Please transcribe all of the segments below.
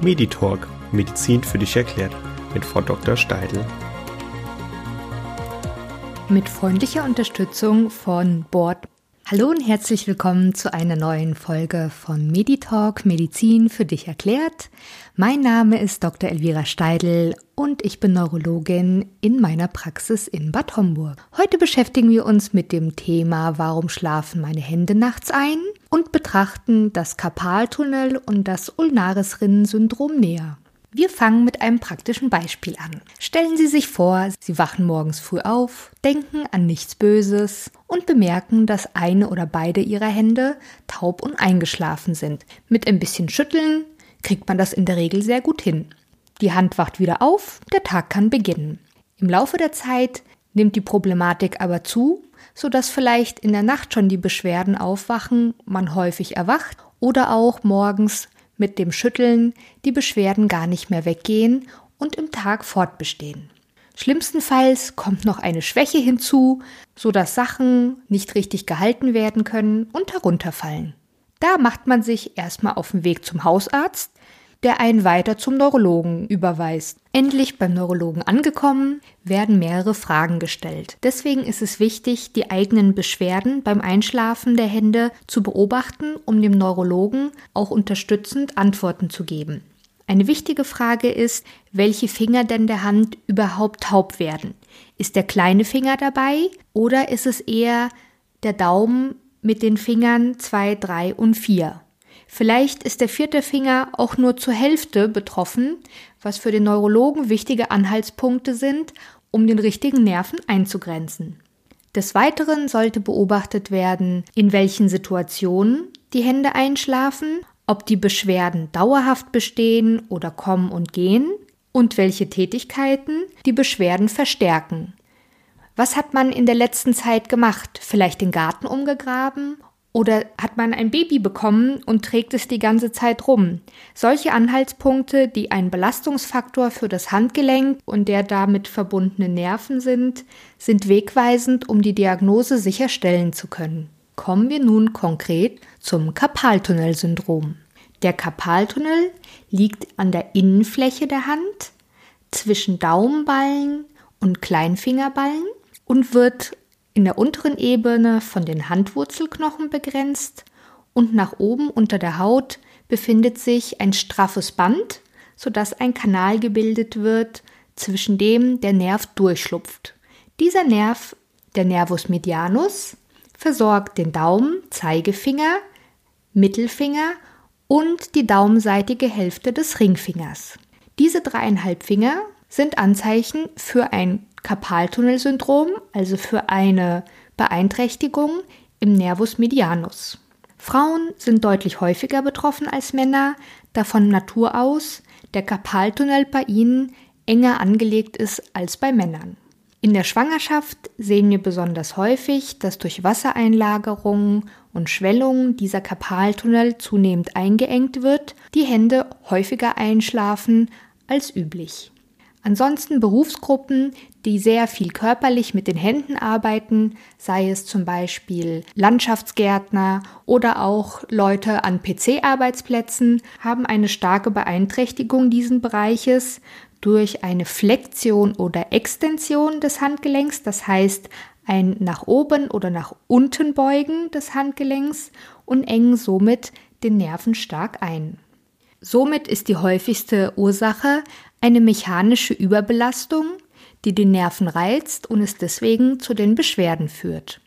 Meditalk Medizin für dich erklärt mit Frau Dr. Steidl. Mit freundlicher Unterstützung von Bord. Hallo und herzlich willkommen zu einer neuen Folge von Meditalk Medizin für dich erklärt. Mein Name ist Dr. Elvira Steidl und ich bin Neurologin in meiner Praxis in Bad Homburg. Heute beschäftigen wir uns mit dem Thema Warum schlafen meine Hände nachts ein und betrachten das Karpaltunnel und das Ulnarisrinnen-Syndrom näher. Wir fangen mit einem praktischen Beispiel an. Stellen Sie sich vor, Sie wachen morgens früh auf, denken an nichts Böses und bemerken, dass eine oder beide Ihrer Hände taub und eingeschlafen sind. Mit ein bisschen Schütteln kriegt man das in der Regel sehr gut hin. Die Hand wacht wieder auf, der Tag kann beginnen. Im Laufe der Zeit nimmt die Problematik aber zu, sodass vielleicht in der Nacht schon die Beschwerden aufwachen, man häufig erwacht oder auch morgens mit dem Schütteln die Beschwerden gar nicht mehr weggehen und im Tag fortbestehen. Schlimmstenfalls kommt noch eine Schwäche hinzu, sodass Sachen nicht richtig gehalten werden können und herunterfallen. Da macht man sich erstmal auf den Weg zum Hausarzt, der einen weiter zum Neurologen überweist. Endlich beim Neurologen angekommen, werden mehrere Fragen gestellt. Deswegen ist es wichtig, die eigenen Beschwerden beim Einschlafen der Hände zu beobachten, um dem Neurologen auch unterstützend Antworten zu geben. Eine wichtige Frage ist, welche Finger denn der Hand überhaupt taub werden. Ist der kleine Finger dabei oder ist es eher der Daumen mit den Fingern 2, 3 und 4. Vielleicht ist der vierte Finger auch nur zur Hälfte betroffen, was für den Neurologen wichtige Anhaltspunkte sind, um den richtigen Nerven einzugrenzen. Des Weiteren sollte beobachtet werden, in welchen Situationen die Hände einschlafen, ob die Beschwerden dauerhaft bestehen oder kommen und gehen und welche Tätigkeiten die Beschwerden verstärken. Was hat man in der letzten Zeit gemacht? Vielleicht den Garten umgegraben? Oder hat man ein Baby bekommen und trägt es die ganze Zeit rum? Solche Anhaltspunkte, die ein Belastungsfaktor für das Handgelenk und der damit verbundenen Nerven sind, sind wegweisend, um die Diagnose sicherstellen zu können. Kommen wir nun konkret zum Karpaltunnelsyndrom. Der Karpaltunnel liegt an der Innenfläche der Hand zwischen Daumenballen und Kleinfingerballen und wird in der unteren Ebene von den Handwurzelknochen begrenzt und nach oben unter der Haut befindet sich ein straffes Band, sodass ein Kanal gebildet wird, zwischen dem der Nerv durchschlupft. Dieser Nerv, der Nervus medianus, versorgt den Daumen, Zeigefinger, Mittelfinger und die daumenseitige Hälfte des Ringfingers. Diese dreieinhalb Finger sind Anzeichen für ein Karpaltunnelsyndrom, also für eine Beeinträchtigung im Nervus medianus. Frauen sind deutlich häufiger betroffen als Männer, da von Natur aus der Karpaltunnel bei ihnen enger angelegt ist als bei Männern. In der Schwangerschaft sehen wir besonders häufig, dass durch Wassereinlagerungen und Schwellungen dieser Karpaltunnel zunehmend eingeengt wird, die Hände häufiger einschlafen als üblich. Ansonsten Berufsgruppen, die sehr viel körperlich mit den Händen arbeiten, sei es zum Beispiel Landschaftsgärtner oder auch Leute an PC-Arbeitsplätzen, haben eine starke Beeinträchtigung dieses Bereiches durch eine Flexion oder Extension des Handgelenks, das heißt ein nach oben oder nach unten beugen des Handgelenks und engen somit den Nerven stark ein. Somit ist die häufigste Ursache eine mechanische Überbelastung, die den Nerven reizt und es deswegen zu den Beschwerden führt.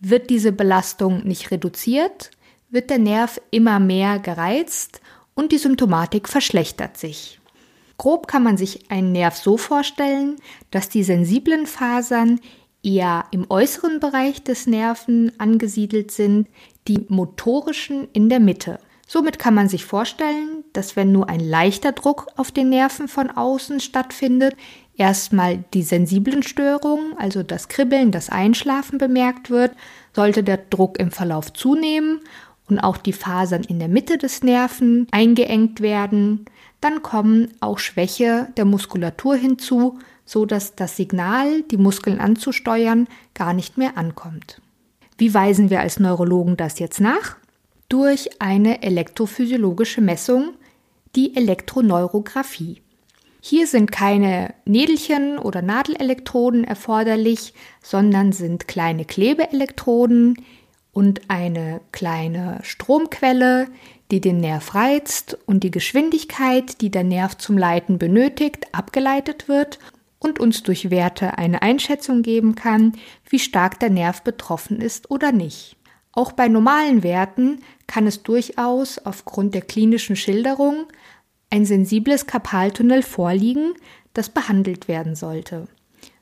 Wird diese Belastung nicht reduziert, wird der Nerv immer mehr gereizt und die Symptomatik verschlechtert sich. Grob kann man sich einen Nerv so vorstellen, dass die sensiblen Fasern eher im äußeren Bereich des Nerven angesiedelt sind, die motorischen in der Mitte. Somit kann man sich vorstellen, dass wenn nur ein leichter Druck auf den Nerven von außen stattfindet, erstmal die sensiblen Störungen, also das Kribbeln, das Einschlafen bemerkt wird, sollte der Druck im Verlauf zunehmen und auch die Fasern in der Mitte des Nerven eingeengt werden, dann kommen auch Schwäche der Muskulatur hinzu, so dass das Signal, die Muskeln anzusteuern, gar nicht mehr ankommt. Wie weisen wir als Neurologen das jetzt nach? Durch eine elektrophysiologische Messung, die Elektroneurographie. Hier sind keine Nädelchen oder Nadelelektroden erforderlich, sondern sind kleine Klebeelektroden und eine kleine Stromquelle, die den Nerv reizt und die Geschwindigkeit, die der Nerv zum Leiten benötigt, abgeleitet wird und uns durch Werte eine Einschätzung geben kann, wie stark der Nerv betroffen ist oder nicht. Auch bei normalen Werten kann es durchaus aufgrund der klinischen Schilderung ein sensibles Karpaltunnel vorliegen, das behandelt werden sollte.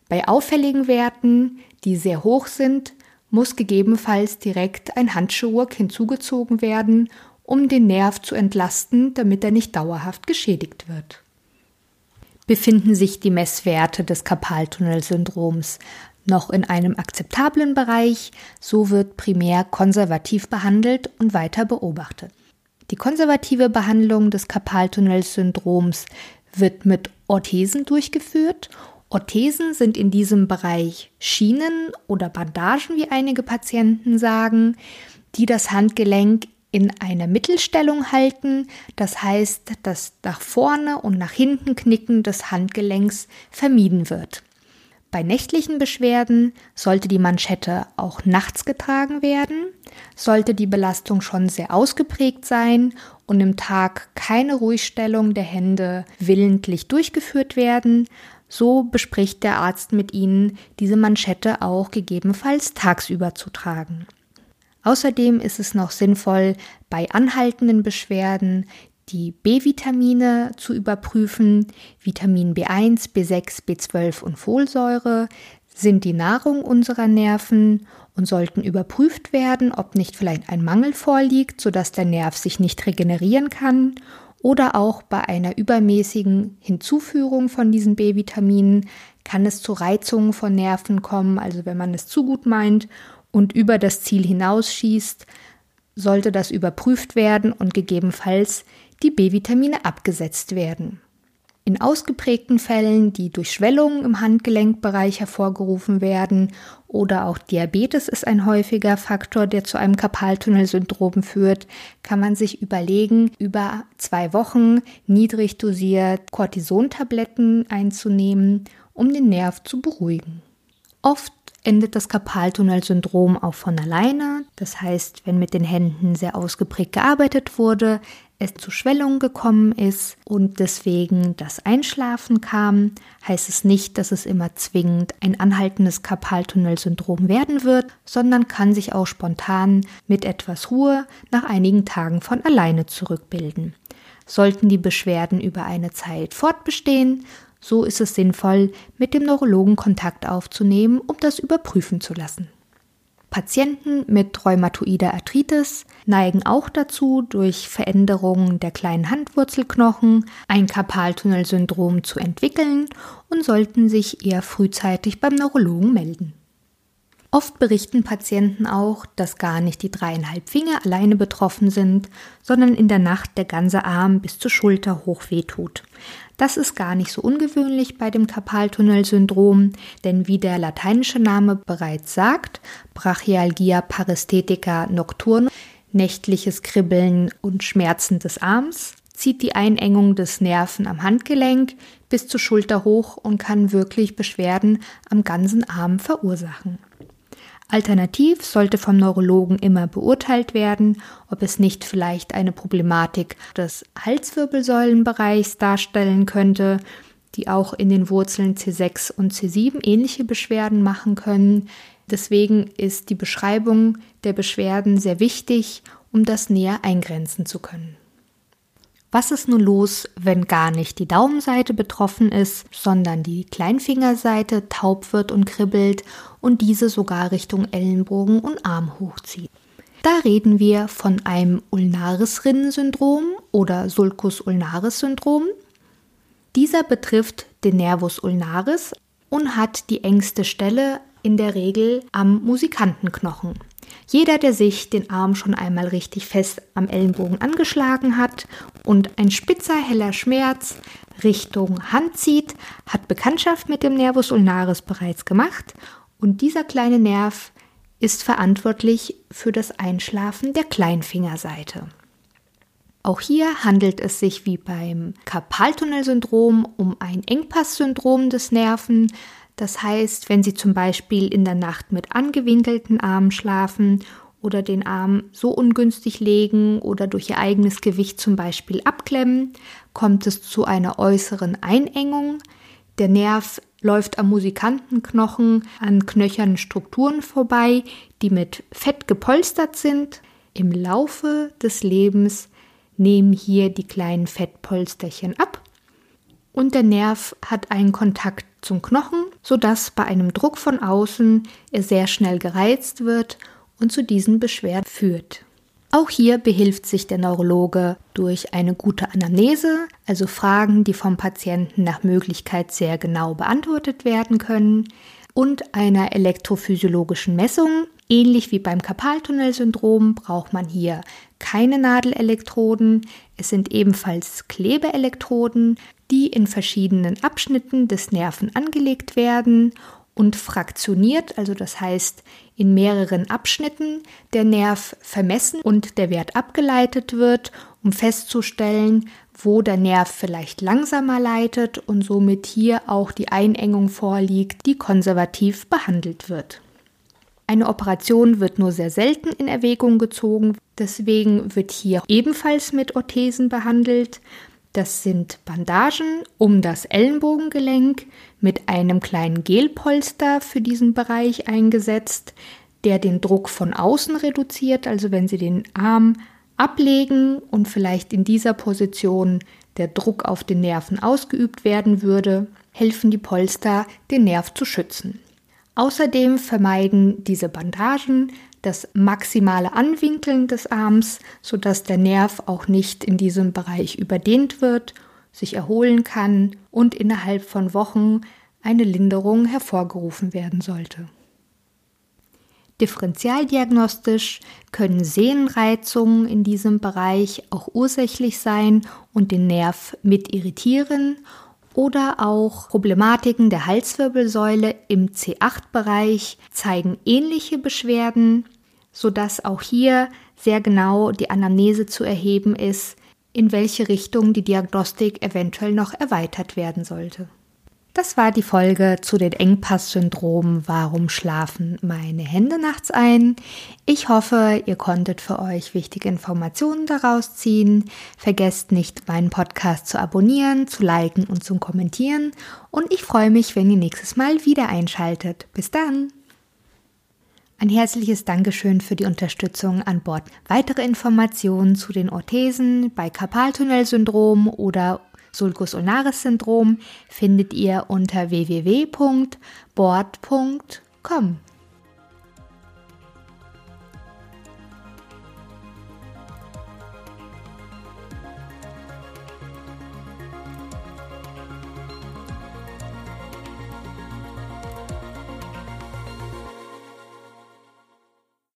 Bei auffälligen Werten, die sehr hoch sind, muss gegebenenfalls direkt ein Handschuhwerk hinzugezogen werden, um den Nerv zu entlasten, damit er nicht dauerhaft geschädigt wird. Befinden sich die Messwerte des Karpaltunnelsyndroms noch in einem akzeptablen Bereich, so wird primär konservativ behandelt und weiter beobachtet. Die konservative Behandlung des Karpaltunnelsyndroms wird mit Orthesen durchgeführt. Orthesen sind in diesem Bereich Schienen oder Bandagen, wie einige Patienten sagen, die das Handgelenk in einer Mittelstellung halten, das heißt, dass nach vorne und nach hinten Knicken des Handgelenks vermieden wird. Bei nächtlichen Beschwerden sollte die Manschette auch nachts getragen werden, sollte die Belastung schon sehr ausgeprägt sein und im Tag keine Ruhigstellung der Hände willentlich durchgeführt werden, so bespricht der Arzt mit Ihnen, diese Manschette auch gegebenenfalls tagsüber zu tragen. Außerdem ist es noch sinnvoll, bei anhaltenden Beschwerden die B-Vitamine zu überprüfen. Vitamin B1, B6, B12 und Folsäure sind die Nahrung unserer Nerven und sollten überprüft werden, ob nicht vielleicht ein Mangel vorliegt, sodass der Nerv sich nicht regenerieren kann oder auch bei einer übermäßigen Hinzuführung von diesen B-Vitaminen kann es zu Reizungen von Nerven kommen, also wenn man es zu gut meint und über das Ziel hinausschießt, sollte das überprüft werden und gegebenenfalls die B-Vitamine abgesetzt werden. In ausgeprägten Fällen, die durch Schwellungen im Handgelenkbereich hervorgerufen werden, oder auch Diabetes ist ein häufiger Faktor, der zu einem Karpaltunnelsyndrom führt, kann man sich überlegen, über zwei Wochen niedrig dosiert Cortisontabletten einzunehmen, um den Nerv zu beruhigen. Oft endet das Karpaltunnelsyndrom auch von alleine. Das heißt, wenn mit den Händen sehr ausgeprägt gearbeitet wurde, es zu Schwellungen gekommen ist und deswegen das Einschlafen kam, heißt es nicht, dass es immer zwingend ein anhaltendes Karpaltunnelsyndrom werden wird, sondern kann sich auch spontan mit etwas Ruhe nach einigen Tagen von alleine zurückbilden. Sollten die Beschwerden über eine Zeit fortbestehen, so ist es sinnvoll, mit dem Neurologen Kontakt aufzunehmen, um das überprüfen zu lassen. Patienten mit rheumatoider Arthritis neigen auch dazu, durch Veränderungen der kleinen Handwurzelknochen ein Karpaltunnelsyndrom zu entwickeln und sollten sich eher frühzeitig beim Neurologen melden. Oft berichten Patienten auch, dass gar nicht die dreieinhalb Finger alleine betroffen sind, sondern in der Nacht der ganze Arm bis zur Schulter hoch wehtut. Das ist gar nicht so ungewöhnlich bei dem Karpaltunnelsyndrom, denn wie der lateinische Name bereits sagt, Brachialgia paresthetica nocturna, nächtliches Kribbeln und Schmerzen des Arms, zieht die Einengung des Nerven am Handgelenk bis zur Schulter hoch und kann wirklich Beschwerden am ganzen Arm verursachen. Alternativ sollte vom Neurologen immer beurteilt werden, ob es nicht vielleicht eine Problematik des Halswirbelsäulenbereichs darstellen könnte, die auch in den Wurzeln C6 und C7 ähnliche Beschwerden machen können. Deswegen ist die Beschreibung der Beschwerden sehr wichtig, um das näher eingrenzen zu können. Was ist nun los, wenn gar nicht die Daumenseite betroffen ist, sondern die Kleinfingerseite taub wird und kribbelt und diese sogar Richtung Ellenbogen und Arm hochzieht? Da reden wir von einem Ulnaris-Rinnensyndrom oder Sulcus-Ulnaris-Syndrom. Dieser betrifft den Nervus ulnaris und hat die engste Stelle in der Regel am Musikantenknochen. Jeder, der sich den Arm schon einmal richtig fest am Ellenbogen angeschlagen hat und ein spitzer, heller Schmerz Richtung Hand zieht, hat Bekanntschaft mit dem Nervus ulnaris bereits gemacht und dieser kleine Nerv ist verantwortlich für das Einschlafen der Kleinfingerseite. Auch hier handelt es sich wie beim Karpaltunnelsyndrom um ein Engpasssyndrom des Nerven. Das heißt, wenn Sie zum Beispiel in der Nacht mit angewinkelten Armen schlafen oder den Arm so ungünstig legen oder durch ihr eigenes Gewicht zum Beispiel abklemmen, kommt es zu einer äußeren Einengung. Der Nerv läuft am Musikantenknochen an knöchernen Strukturen vorbei, die mit Fett gepolstert sind. Im Laufe des Lebens nehmen hier die kleinen Fettpolsterchen ab und der Nerv hat einen Kontakt zum Knochen, sodass bei einem Druck von außen er sehr schnell gereizt wird und zu diesen Beschwerden führt. Auch hier behilft sich der Neurologe durch eine gute Anamnese, also Fragen, die vom Patienten nach Möglichkeit sehr genau beantwortet werden können, und einer elektrophysiologischen Messung. Ähnlich wie beim Karpaltunnelsyndrom braucht man hier keine Nadelelektroden. Es sind ebenfalls Klebeelektroden, die in verschiedenen Abschnitten des Nerven angelegt werden und fraktioniert, also das heißt in mehreren Abschnitten der Nerv vermessen und der Wert abgeleitet wird, um festzustellen, wo der Nerv vielleicht langsamer leitet und somit hier auch die Einengung vorliegt, die konservativ behandelt wird. Eine Operation wird nur sehr selten in Erwägung gezogen, deswegen wird hier ebenfalls mit Orthesen behandelt. Das sind Bandagen um das Ellenbogengelenk mit einem kleinen Gelpolster für diesen Bereich eingesetzt, der den Druck von außen reduziert. Also wenn Sie den Arm ablegen und vielleicht in dieser Position der Druck auf den Nerven ausgeübt werden würde, helfen die Polster, den Nerv zu schützen. Außerdem vermeiden diese Bandagen das maximale Anwinkeln des Arms, sodass der Nerv auch nicht in diesem Bereich überdehnt wird, sich erholen kann und innerhalb von Wochen eine Linderung hervorgerufen werden sollte. Differentialdiagnostisch können Sehnenreizungen in diesem Bereich auch ursächlich sein und den Nerv mit irritieren oder auch Problematiken der Halswirbelsäule im C8-Bereich zeigen ähnliche Beschwerden sodass auch hier sehr genau die Anamnese zu erheben ist, in welche Richtung die Diagnostik eventuell noch erweitert werden sollte. Das war die Folge zu den Engpass-Syndromen. Warum schlafen meine Hände nachts ein? Ich hoffe, ihr konntet für euch wichtige Informationen daraus ziehen. Vergesst nicht, meinen Podcast zu abonnieren, zu liken und zu kommentieren. Und ich freue mich, wenn ihr nächstes Mal wieder einschaltet. Bis dann! Ein herzliches Dankeschön für die Unterstützung an Bord. Weitere Informationen zu den Orthesen bei Karpaltunnelsyndrom oder Sulcus ulnaris Syndrom findet ihr unter www.bord.com.